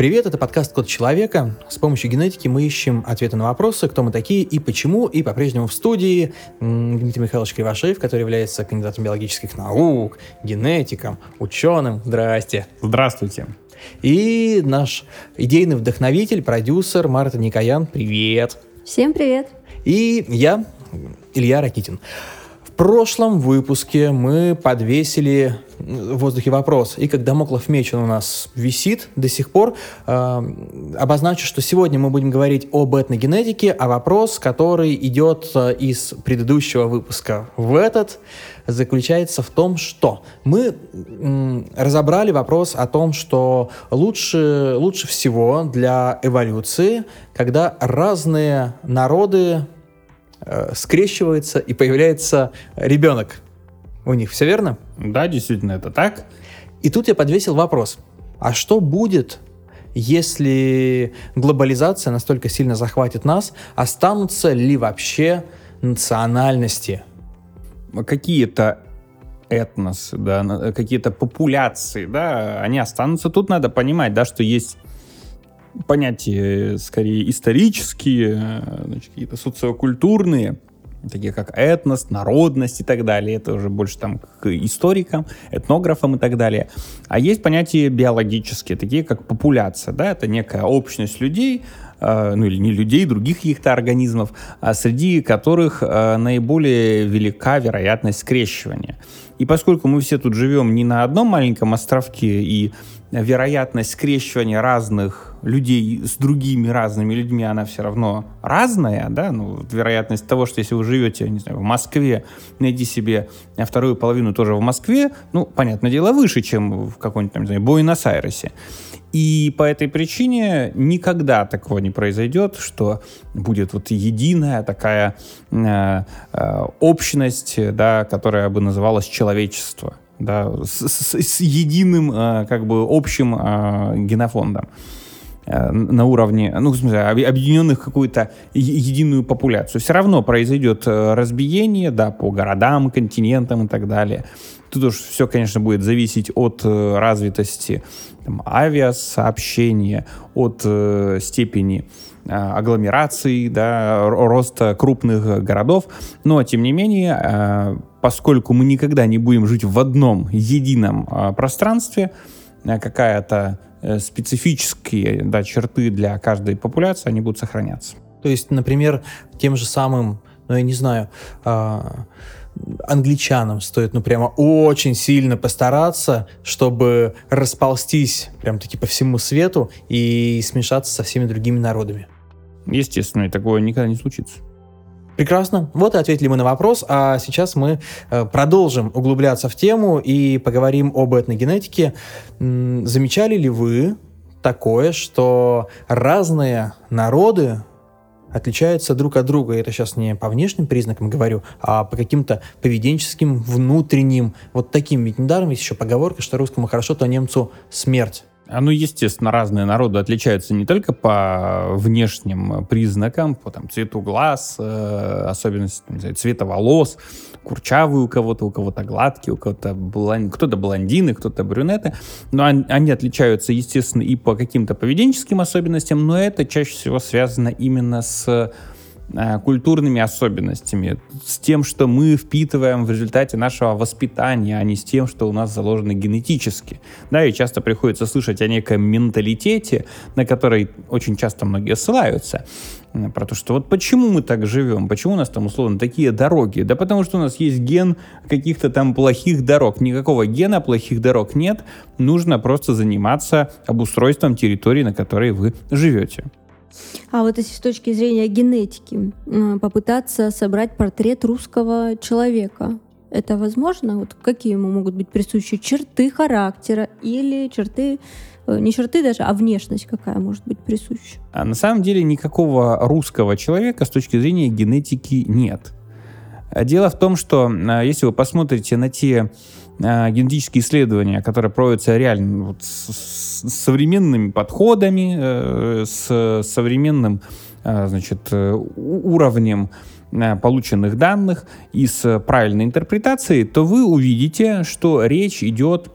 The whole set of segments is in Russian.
Привет, это подкаст «Код человека». С помощью генетики мы ищем ответы на вопросы, кто мы такие и почему. И по-прежнему в студии Дмитрий Михайлович Кривошеев, который является кандидатом биологических наук, генетиком, ученым. Здрасте. Здравствуйте. И наш идейный вдохновитель, продюсер Марта Никоян. Привет. Всем привет. И я, Илья Ракитин. Прошлом выпуске мы подвесили в воздухе вопрос. И как домоклов меч он у нас висит до сих пор, э, обозначу, что сегодня мы будем говорить об этногенетике, а вопрос, который идет э, из предыдущего выпуска в этот, заключается в том, что мы м, разобрали вопрос о том, что лучше, лучше всего для эволюции, когда разные народы скрещиваются и появляется ребенок у них. Все верно? Да, действительно, это так. И тут я подвесил вопрос. А что будет, если глобализация настолько сильно захватит нас, останутся ли вообще национальности? Какие-то этносы, да, какие-то популяции, да, они останутся. Тут надо понимать, да, что есть понятия, скорее, исторические, значит, какие-то социокультурные, такие как этнос, народность и так далее. Это уже больше там к историкам, этнографам и так далее. А есть понятия биологические, такие как популяция. Да? Это некая общность людей, э, ну или не людей, других каких-то организмов, а среди которых э, наиболее велика вероятность скрещивания. И поскольку мы все тут живем не на одном маленьком островке и вероятность скрещивания разных людей с другими разными людьми, она все равно разная, да, ну, вероятность того, что если вы живете, не знаю, в Москве, найди себе вторую половину тоже в Москве, ну, понятное дело, выше, чем в каком-нибудь, там, не знаю, Буэнос-Айресе. И по этой причине никогда такого не произойдет, что будет вот единая такая э, э, общность, да, которая бы называлась человечество да, с, с, с единым э, как бы общим э, генофондом на уровне, ну, в смысле, объединенных какую-то единую популяцию. Все равно произойдет разбиение, да, по городам, континентам и так далее. Тут уж все, конечно, будет зависеть от развитости там, авиасообщения, от э, степени агломерации, да, роста крупных городов. Но, тем не менее, поскольку мы никогда не будем жить в одном едином э, пространстве, э, какая-то э, специфические да, черты для каждой популяции, они будут сохраняться. То есть, например, тем же самым, ну я не знаю, э, англичанам стоит, ну прямо очень сильно постараться, чтобы расползтись прям таки по всему свету и смешаться со всеми другими народами. Естественно, и такое никогда не случится. Прекрасно. Вот и ответили мы на вопрос, а сейчас мы э, продолжим углубляться в тему и поговорим об этногенетике. Замечали ли вы такое, что разные народы отличаются друг от друга. Это сейчас не по внешним признакам говорю, а по каким-то поведенческим, внутренним, вот таким. Ведь недаром есть еще поговорка, что русскому хорошо, то немцу смерть. Ну, естественно, разные народы отличаются не только по внешним признакам, по там, цвету глаз, э, особенности знаю, цвета волос, курчавые у кого-то, у кого-то гладкие, у кого-то блон... кто-то блондины, кто-то брюнеты. Но они, они отличаются, естественно, и по каким-то поведенческим особенностям, но это чаще всего связано именно с культурными особенностями, с тем, что мы впитываем в результате нашего воспитания, а не с тем, что у нас заложено генетически. Да, и часто приходится слышать о неком менталитете, на который очень часто многие ссылаются, про то, что вот почему мы так живем, почему у нас там условно такие дороги, да потому что у нас есть ген каких-то там плохих дорог, никакого гена плохих дорог нет, нужно просто заниматься обустройством территории, на которой вы живете. А вот если с точки зрения генетики попытаться собрать портрет русского человека, это возможно? Вот какие ему могут быть присущи черты характера или черты э, не черты даже, а внешность какая может быть присуща? А на самом деле никакого русского человека с точки зрения генетики нет. Дело в том, что а, если вы посмотрите на те а, генетические исследования, которые проводятся реально вот с, с современными подходами, э, с современным э, значит, уровнем полученных данных и с правильной интерпретацией, то вы увидите, что речь идет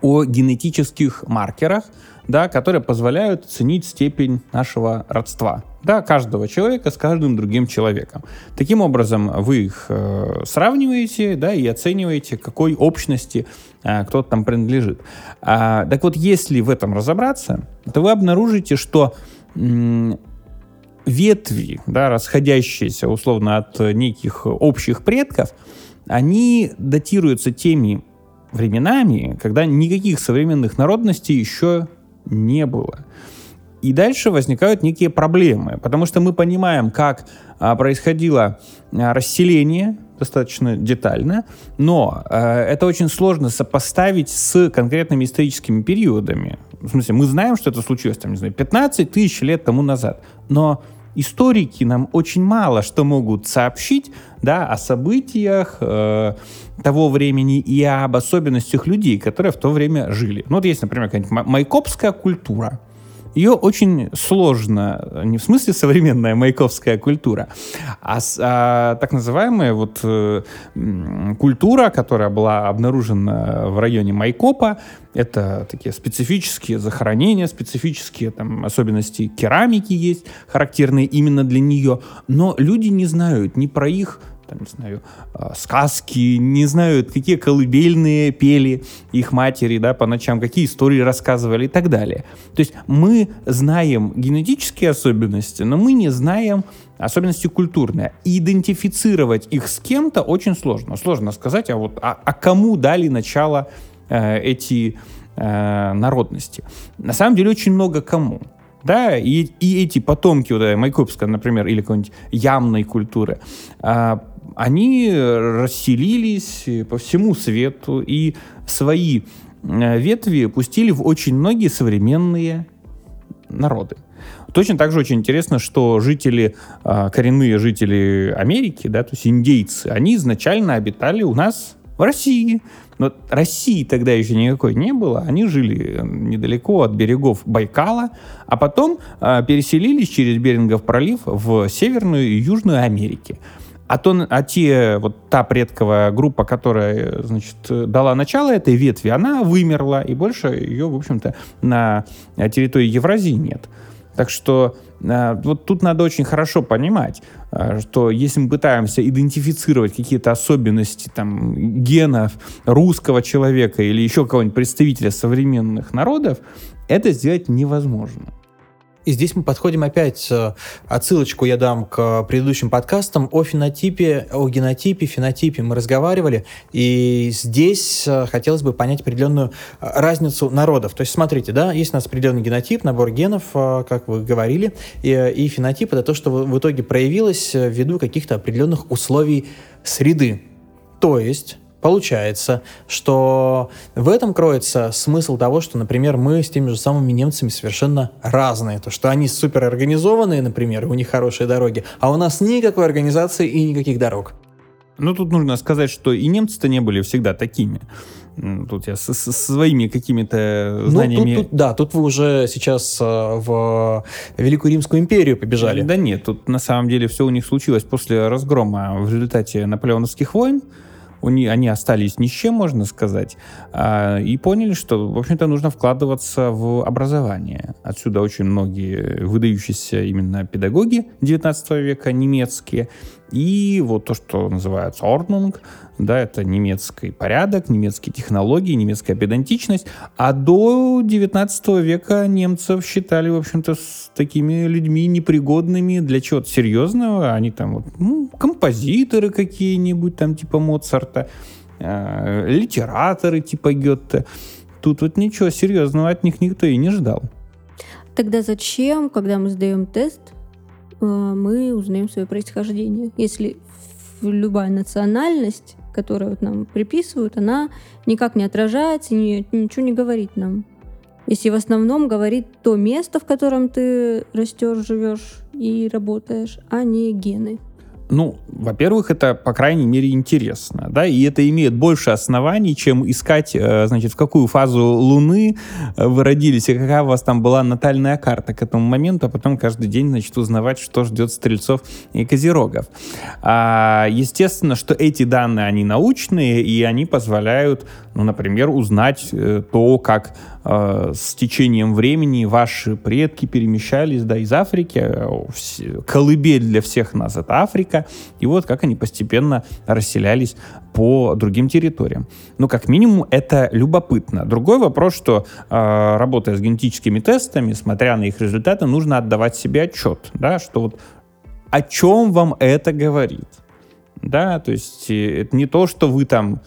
о генетических маркерах, да, которые позволяют оценить степень нашего родства да, каждого человека с каждым другим человеком. Таким образом, вы их э, сравниваете да, и оцениваете, какой общности э, кто-то там принадлежит. А, так вот, если в этом разобраться, то вы обнаружите, что м- ветви, да, расходящиеся условно от неких общих предков, они датируются теми временами, когда никаких современных народностей еще не было. И дальше возникают некие проблемы, потому что мы понимаем, как а, происходило а, расселение достаточно детально, но а, это очень сложно сопоставить с конкретными историческими периодами. В смысле, мы знаем, что это случилось, там, не знаю, 15 тысяч лет тому назад, но историки нам очень мало что могут сообщить да, о событиях э, того времени и об особенностях людей, которые в то время жили. Ну вот есть, например, какая-нибудь майкопская культура ее очень сложно, не в смысле современная маяковская культура, а, а так называемая вот э, культура, которая была обнаружена в районе Майкопа, это такие специфические захоронения, специфические там особенности керамики есть, характерные именно для нее, но люди не знают ни про их там, не знаю, а, сказки, не знаю, какие колыбельные пели их матери, да, по ночам, какие истории рассказывали и так далее. То есть мы знаем генетические особенности, но мы не знаем особенности культурные. И идентифицировать их с кем-то очень сложно. Сложно сказать, а вот а, а кому дали начало э, эти э, народности. На самом деле очень много кому да, и, и эти потомки вот, Майкопска, например, или какой-нибудь ямной культуры, а, они расселились по всему свету и свои э, ветви пустили в очень многие современные народы. Точно так же очень интересно, что жители, а, коренные жители Америки, да, то есть индейцы, они изначально обитали у нас в России. Но России тогда еще никакой не было. Они жили недалеко от берегов Байкала, а потом э, переселились через Берингов пролив в Северную и Южную Америки. А, то, а те, вот та предковая группа, которая, значит, дала начало этой ветви, она вымерла, и больше ее, в общем-то, на территории Евразии нет. Так что э, вот тут надо очень хорошо понимать, э, что если мы пытаемся идентифицировать какие-то особенности там, генов русского человека или еще кого-нибудь представителя современных народов, это сделать невозможно. И здесь мы подходим опять, э, отсылочку я дам к предыдущим подкастам о фенотипе, о генотипе, фенотипе мы разговаривали, и здесь э, хотелось бы понять определенную э, разницу народов. То есть смотрите, да, есть у нас определенный генотип, набор генов, как вы говорили, и, и фенотип это то, что в итоге проявилось ввиду каких-то определенных условий среды. То есть Получается, что в этом кроется смысл того, что, например, мы с теми же самыми немцами совершенно разные. То, что они суперорганизованные, например, у них хорошие дороги, а у нас никакой организации и никаких дорог. Ну, тут нужно сказать, что и немцы-то не были всегда такими. Тут я со, со своими какими-то знаниями... Ну, тут, тут, да, тут вы уже сейчас э, в Великую Римскую империю побежали. Да нет, тут на самом деле все у них случилось после разгрома в результате наполеоновских войн они остались ни с чем, можно сказать, а, и поняли, что, в общем-то, нужно вкладываться в образование. Отсюда очень многие выдающиеся именно педагоги 19 века немецкие, и вот то, что называется Ordnung, да, это немецкий порядок, немецкие технологии, немецкая педантичность. А до 19 века немцев считали, в общем-то, с такими людьми непригодными для чего-то серьезного. Они там вот, ну, композиторы какие-нибудь, там типа Моцарта, э, литераторы типа Гетте. Тут вот ничего серьезного от них никто и не ждал. Тогда зачем, когда мы сдаем тест, э, мы узнаем свое происхождение? Если любая национальность, которую вот нам приписывают, она никак не отражается, ни, ничего не говорит нам. Если в основном говорит то место, в котором ты растешь, живешь и работаешь, а не гены. Ну, во-первых, это, по крайней мере, интересно, да, и это имеет больше оснований, чем искать, э, значит, в какую фазу Луны э, вы родились, и какая у вас там была натальная карта к этому моменту, а потом каждый день, значит, узнавать, что ждет стрельцов и козерогов. А, естественно, что эти данные, они научные, и они позволяют, ну, например, узнать э, то, как с течением времени ваши предки перемещались да, из Африки. Колыбель для всех нас — это Африка. И вот как они постепенно расселялись по другим территориям. Ну, как минимум, это любопытно. Другой вопрос, что э, работая с генетическими тестами, смотря на их результаты, нужно отдавать себе отчет, да, что вот о чем вам это говорит. Да, то есть э, это не то, что вы там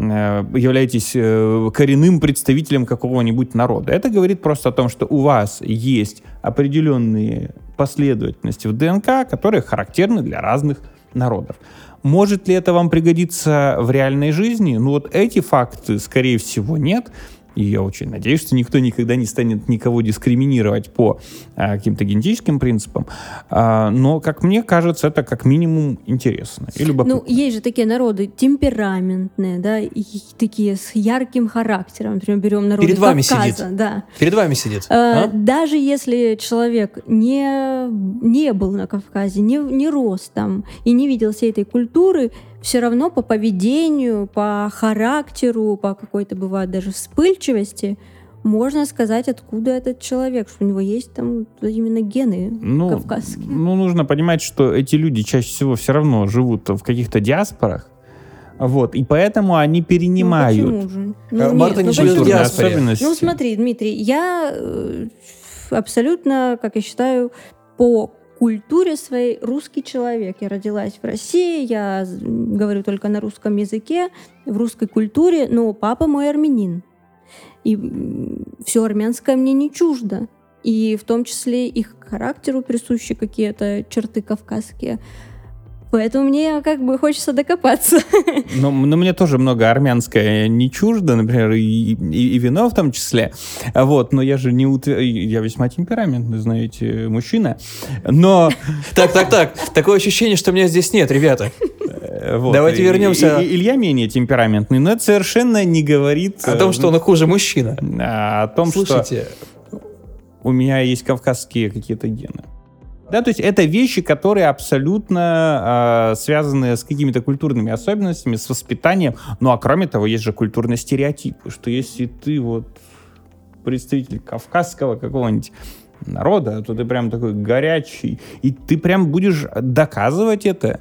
Э, являетесь э, коренным представителем какого-нибудь народа. Это говорит просто о том, что у вас есть определенные последовательности в ДНК, которые характерны для разных народов. Может ли это вам пригодиться в реальной жизни? Ну вот эти факты, скорее всего, нет. И я очень надеюсь, что никто никогда не станет никого дискриминировать по а, каким-то генетическим принципам. А, но, как мне кажется, это как минимум интересно и любопытно. Ну, есть же такие народы темпераментные, да, и такие с ярким характером. Например, берем народы Перед вами Кавказа, сидит. Да. Перед вами сидит. А, а? Даже если человек не, не был на Кавказе, не, не рос там и не видел всей этой культуры, все равно по поведению, по характеру, по какой-то, бывает, даже вспыльчивости, можно сказать, откуда этот человек, что у него есть там именно гены ну, кавказские. Ну, нужно понимать, что эти люди чаще всего все равно живут в каких-то диаспорах, вот, и поэтому они перенимают. Ну, почему же? А, Ну, Марта нет, не ну, живет в почему? диаспоре. особенности. Ну, смотри, Дмитрий, я э, абсолютно, как я считаю, по культуре своей русский человек. Я родилась в России, я говорю только на русском языке, в русской культуре, но папа мой армянин. И все армянское мне не чуждо. И в том числе их характеру присущи какие-то черты кавказские. Поэтому мне как бы хочется докопаться. Но, но мне тоже много армянское не чуждо, например, и, и- и вино в том числе. А Вот, но я же не ут- я весьма темпераментный, знаете, мужчина. Но Так, так, так. Такое ощущение, что меня здесь нет, ребята. э, вот, Давайте вернемся. и- и Илья менее темпераментный, но это совершенно не говорит О том, что он хуже мужчина. а, о том, что Слушайте, у меня есть кавказские какие-то гены. Да, то есть это вещи, которые абсолютно э, связаны с какими-то культурными особенностями, с воспитанием. Ну а кроме того, есть же культурные стереотипы, что если ты вот представитель кавказского какого-нибудь народа, то ты прям такой горячий, и ты прям будешь доказывать это.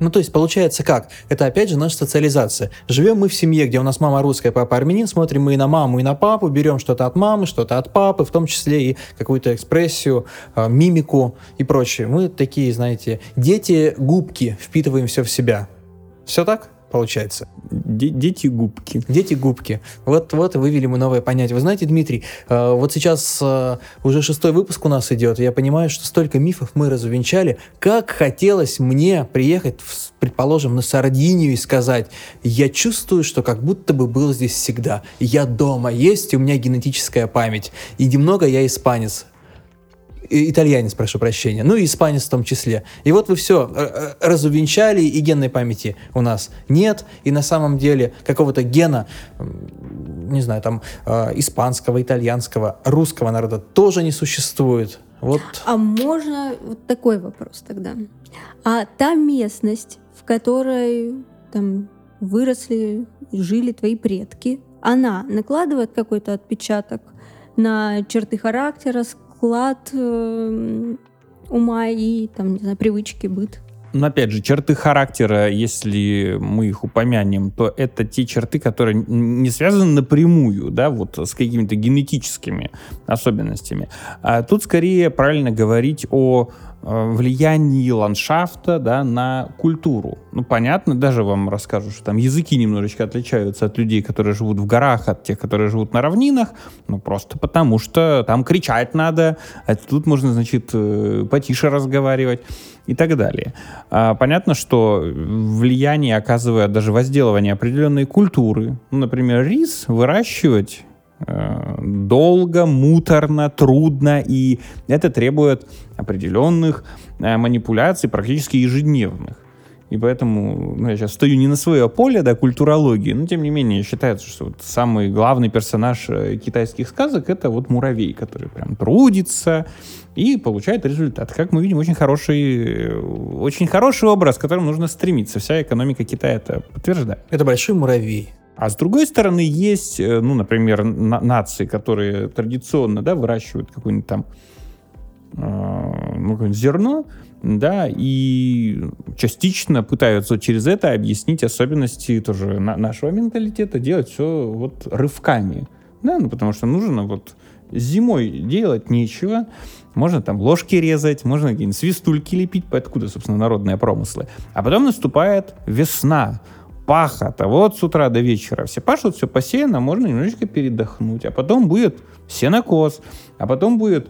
Ну, то есть, получается как? Это, опять же, наша социализация. Живем мы в семье, где у нас мама русская, папа армянин, смотрим мы и на маму, и на папу, берем что-то от мамы, что-то от папы, в том числе и какую-то экспрессию, а, мимику и прочее. Мы такие, знаете, дети-губки, впитываем все в себя. Все так получается? Де- дети губки. Дети-губки. Вот, вот вывели мы новое понятие. Вы знаете, Дмитрий, э, вот сейчас э, уже шестой выпуск у нас идет, я понимаю, что столько мифов мы развенчали. Как хотелось мне приехать, предположим, на Сардинию и сказать, я чувствую, что как будто бы был здесь всегда. Я дома, есть у меня генетическая память. И немного я испанец. Итальянец, прошу прощения. Ну и испанец в том числе. И вот вы все разувенчали, и генной памяти у нас нет. И на самом деле какого-то гена, не знаю, там, э, испанского, итальянского, русского народа тоже не существует. Вот А можно вот такой вопрос тогда. А та местность, в которой там выросли жили твои предки, она накладывает какой-то отпечаток на черты характера, склад э, ума и там, не знаю, привычки, быт? Но опять же, черты характера, если мы их упомянем, то это те черты, которые не связаны напрямую, да, вот с какими-то генетическими особенностями. А тут скорее правильно говорить о влиянии ландшафта да, на культуру. Ну, понятно, даже вам расскажу, что там языки немножечко отличаются от людей, которые живут в горах, от тех, которые живут на равнинах, ну, просто потому что там кричать надо, а тут можно, значит, э, потише разговаривать и так далее. А, Понятно, что влияние оказывает даже возделывание определенной культуры. Ну, например, рис выращивать э, долго, муторно, трудно, и это требует определенных э, манипуляций, практически ежедневных. И поэтому ну, я сейчас стою не на свое поле, да, культурологии, но тем не менее считается, что вот самый главный персонаж э, китайских сказок это вот муравей, который прям трудится и получает результат. Как мы видим, очень хороший, э, очень хороший образ, к которому нужно стремиться. Вся экономика Китая это подтверждает. это большой муравей. А с другой стороны, есть, э, ну, например, на- нации, которые традиционно, да, выращивают какое-нибудь там э, ну, какое-нибудь зерно, да, и частично пытаются через это объяснить особенности тоже на- нашего менталитета, делать все вот рывками, да, ну, потому что нужно вот зимой делать нечего, можно там ложки резать, можно какие-нибудь свистульки лепить, откуда, собственно, народные промыслы. А потом наступает весна, пахота. Вот с утра до вечера все пашут, все посеяно, можно немножечко передохнуть. А потом будет сенокос, а потом будет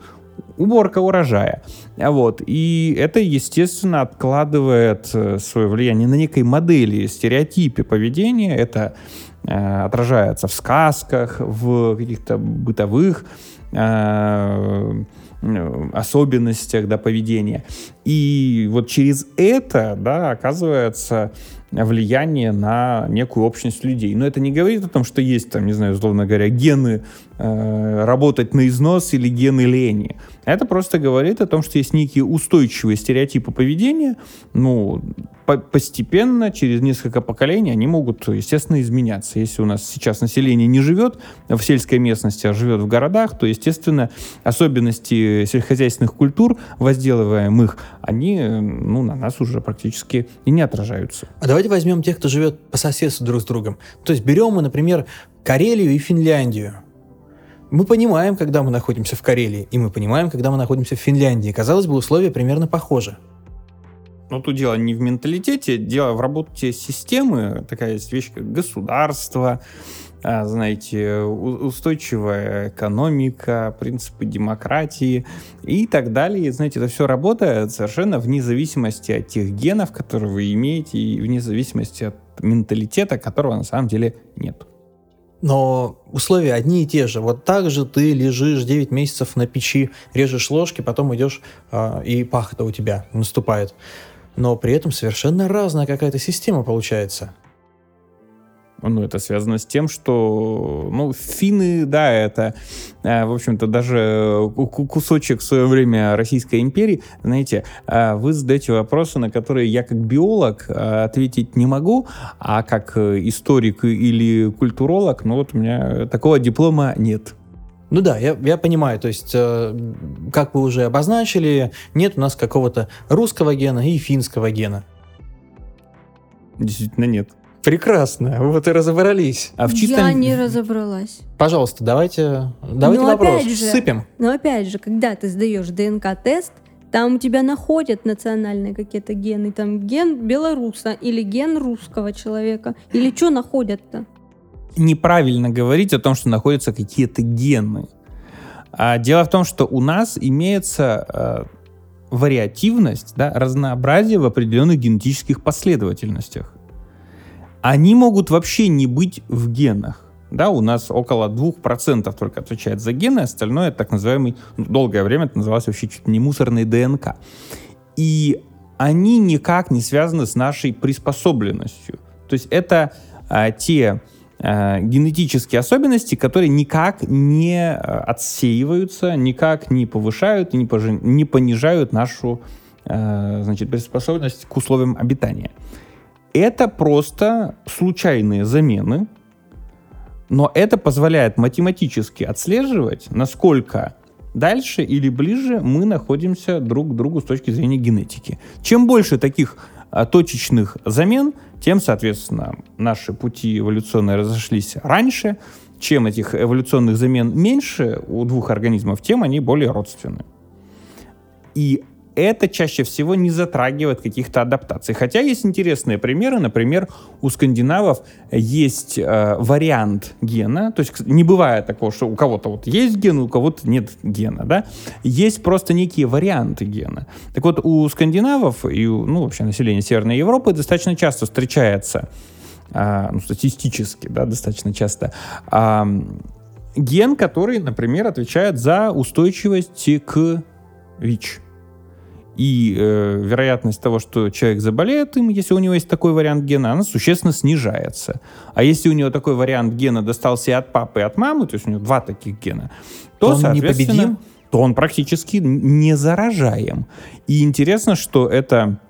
уборка урожая. А Вот. И это, естественно, откладывает э, свое влияние на некой модели, стереотипе поведения. Это э, отражается в сказках, в каких-то бытовых э, э, особенностях да, поведения. И вот через это, да, оказывается влияние на некую общность людей. Но это не говорит о том, что есть там, не знаю, условно говоря, гены работать на износ или гены лени. Это просто говорит о том, что есть некие устойчивые стереотипы поведения, ну, по постепенно, через несколько поколений, они могут, естественно, изменяться. Если у нас сейчас население не живет в сельской местности, а живет в городах, то, естественно, особенности сельскохозяйственных культур, возделываемых, они э, ну, на нас уже практически и не отражаются. А давайте возьмем тех, кто живет по соседству друг с другом. То есть берем мы, например, Карелию и Финляндию. Мы понимаем, когда мы находимся в Карелии, и мы понимаем, когда мы находимся в Финляндии. Казалось бы, условия примерно похожи. Но тут дело не в менталитете, дело в работе системы. Такая есть вещь, как государство, а, знаете, устойчивая экономика, принципы демократии и так далее. Знаете, это все работает совершенно вне зависимости от тех генов, которые вы имеете, и вне зависимости от менталитета, которого на самом деле нет. Но условия одни и те же. Вот так же ты лежишь 9 месяцев на печи, режешь ложки, потом идешь, а, и пахота у тебя наступает. Но при этом совершенно разная какая-то система получается. Ну, это связано с тем, что, ну, финны, да, это, э, в общем-то, даже ку- кусочек в свое время Российской империи. Знаете, э, вы задаете вопросы, на которые я как биолог э, ответить не могу, а как э, историк или культуролог, ну, вот у меня такого диплома нет. Ну да, я, я понимаю, то есть, э, как вы уже обозначили, нет у нас какого-то русского гена и финского гена. Действительно нет. Прекрасно, вот и разобрались. А в чистом... Я не разобралась. Пожалуйста, давайте, давайте Ну, вопрос, опять же. сыпем. Но опять же, когда ты сдаешь ДНК-тест, там у тебя находят национальные какие-то гены. Там ген белоруса или ген русского человека. Или что находят-то? неправильно говорить о том, что находятся какие-то гены. А дело в том, что у нас имеется э, вариативность, да, разнообразие в определенных генетических последовательностях. Они могут вообще не быть в генах. Да, у нас около 2% только отвечает за гены, остальное так называемый, ну, долгое время это называлось вообще чуть не мусорный ДНК. И они никак не связаны с нашей приспособленностью. То есть это а, те а, генетические особенности, которые никак не а, отсеиваются, никак не повышают и не, пожи- не понижают нашу а, значит, приспособленность к условиям обитания. Это просто случайные замены, но это позволяет математически отслеживать, насколько дальше или ближе мы находимся друг к другу с точки зрения генетики. Чем больше таких а, точечных замен, тем, соответственно, наши пути эволюционные разошлись раньше. Чем этих эволюционных замен меньше у двух организмов, тем они более родственны. И это чаще всего не затрагивает каких-то адаптаций. Хотя есть интересные примеры. Например, у скандинавов есть э, вариант гена. То есть не бывает такого, что у кого-то вот есть ген, у кого-то нет гена. Да? Есть просто некие варианты гена. Так вот, у скандинавов и у, ну, вообще населения Северной Европы достаточно часто встречается а, ну, статистически, да, достаточно часто, ам, ген, который, например, отвечает за устойчивость к ВИЧ. И э, вероятность того, что человек заболеет им, если у него есть такой вариант гена, она существенно снижается. А если у него такой вариант гена достался и от папы, и от мамы, то есть у него два таких гена, то, То соответственно, непобедим? то он практически не заражаем. И интересно, что это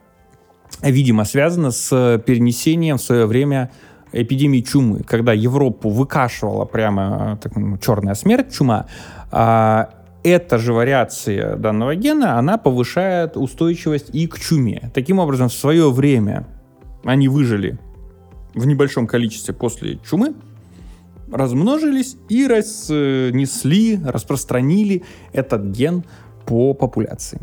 видимо, связано с перенесением в свое время эпидемии чумы, когда Европу выкашивала прямо так, ну, черная смерть, чума, а, эта же вариация данного гена, она повышает устойчивость и к чуме. Таким образом, в свое время они выжили в небольшом количестве после чумы, размножились и разнесли, распространили этот ген по популяции.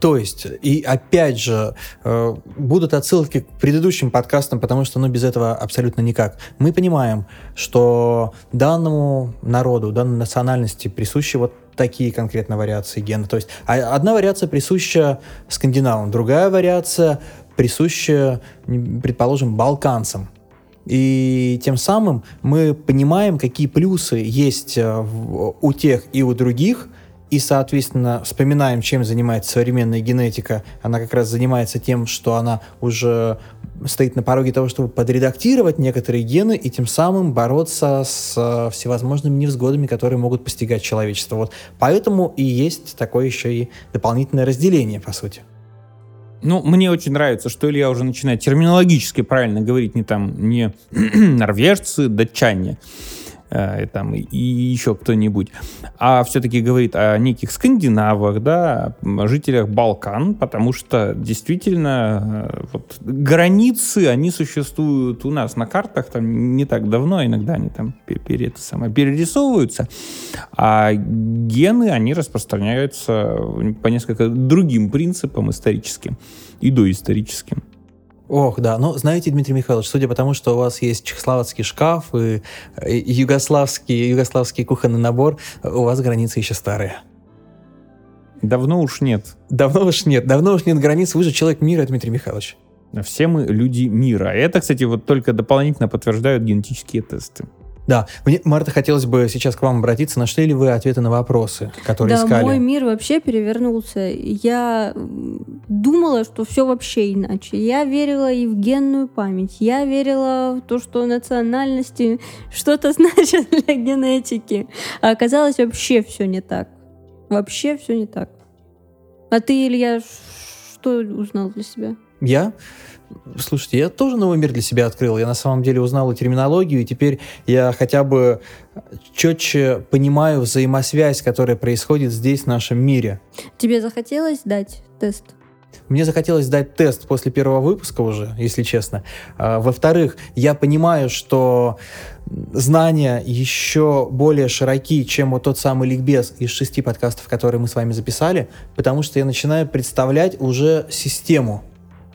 То есть, и опять же, э, будут отсылки к предыдущим подкастам, потому что, ну, без этого абсолютно никак. Мы понимаем, что данному народу, данной национальности присущи вот такие конкретно вариации гена. То есть, а одна вариация присуща скандинавам, другая вариация присуща, предположим, балканцам. И тем самым мы понимаем, какие плюсы есть э, у тех и у других, и, соответственно, вспоминаем, чем занимается современная генетика. Она как раз занимается тем, что она уже стоит на пороге того, чтобы подредактировать некоторые гены и тем самым бороться с э, всевозможными невзгодами, которые могут постигать человечество. Вот поэтому и есть такое еще и дополнительное разделение, по сути. Ну, мне очень нравится, что Илья уже начинает терминологически правильно говорить, не там, не норвежцы, датчане, э, там, и еще кто-нибудь, а все-таки говорит о неких скандинавах, да, о жителях Балкан, потому что действительно э, вот, границы, они существуют у нас на картах там не так давно, иногда они там пере, это самое, перерисовываются, а гены, они распространяются по несколько другим принципам историческим и доисторическим. Ох, да. Ну, знаете, Дмитрий Михайлович, судя по тому, что у вас есть чехословацкий шкаф и, и югославский, югославский кухонный набор, у вас границы еще старые. Давно уж нет. Давно уж нет. Давно уж нет границ. Вы же человек мира, Дмитрий Михайлович. Все мы люди мира. Это, кстати, вот только дополнительно подтверждают генетические тесты. Да, мне, Марта, хотелось бы сейчас к вам обратиться. Нашли ли вы ответы на вопросы, которые да, искали? мой мир вообще перевернулся. Я думала, что все вообще иначе. Я верила и в генную память. Я верила в то, что национальности что-то значит для генетики. А оказалось вообще все не так. Вообще все не так. А ты, Илья, что узнал для себя? Я? Слушайте, я тоже новый мир для себя открыл. Я на самом деле узнал и терминологию, и теперь я хотя бы четче понимаю взаимосвязь, которая происходит здесь, в нашем мире. Тебе захотелось дать тест? Мне захотелось дать тест после первого выпуска уже, если честно. А, во-вторых, я понимаю, что знания еще более широки, чем вот тот самый ликбез из шести подкастов, которые мы с вами записали, потому что я начинаю представлять уже систему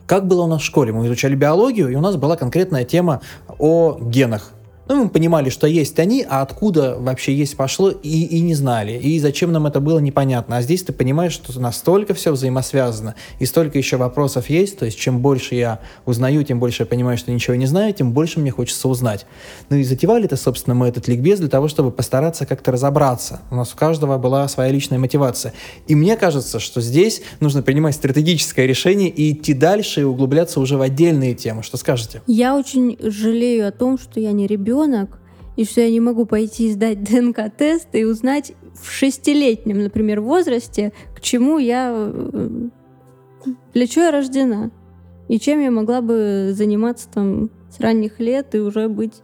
как было у нас в школе? Мы изучали биологию, и у нас была конкретная тема о генах. Ну, мы понимали, что есть они, а откуда вообще есть пошло, и, и не знали. И зачем нам это было, непонятно. А здесь ты понимаешь, что настолько все взаимосвязано, и столько еще вопросов есть. То есть, чем больше я узнаю, тем больше я понимаю, что ничего не знаю, тем больше мне хочется узнать. Ну и затевали-то, собственно, мы этот ликбез для того, чтобы постараться как-то разобраться. У нас у каждого была своя личная мотивация. И мне кажется, что здесь нужно принимать стратегическое решение и идти дальше, и углубляться уже в отдельные темы. Что скажете? Я очень жалею о том, что я не ребенок, ребенок, и что я не могу пойти сдать ДНК-тест и узнать в шестилетнем, например, возрасте, к чему я, э, для чего я рождена, и чем я могла бы заниматься там с ранних лет и уже быть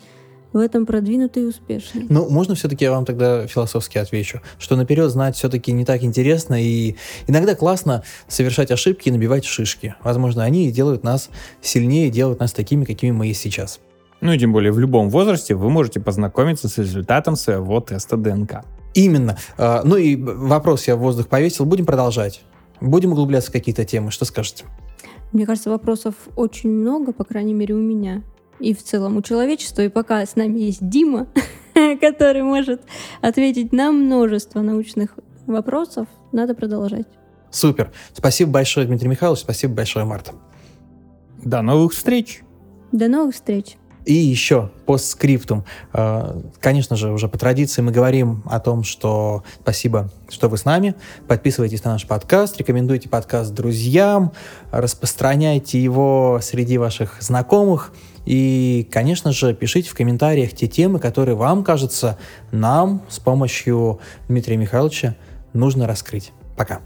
в этом продвинутой и успешной. Ну, можно все-таки я вам тогда философски отвечу, что наперед знать все-таки не так интересно, и иногда классно совершать ошибки и набивать шишки. Возможно, они делают нас сильнее, делают нас такими, какими мы есть сейчас. Ну и тем более в любом возрасте вы можете познакомиться с результатом своего теста ДНК. Именно. А, ну и вопрос я в воздух повесил. Будем продолжать. Будем углубляться в какие-то темы. Что скажете? Мне кажется, вопросов очень много, по крайней мере, у меня. И в целом у человечества. И пока с нами есть Дима, который может ответить на множество научных вопросов, надо продолжать. Супер. Спасибо большое, Дмитрий Михайлович. Спасибо большое, Марта. До новых встреч. До новых встреч. И еще по скриптум. Э, конечно же, уже по традиции мы говорим о том, что спасибо, что вы с нами. Подписывайтесь на наш подкаст, рекомендуйте подкаст друзьям, распространяйте его среди ваших знакомых. И, конечно же, пишите в комментариях те темы, которые вам кажется нам с помощью Дмитрия Михайловича нужно раскрыть. Пока.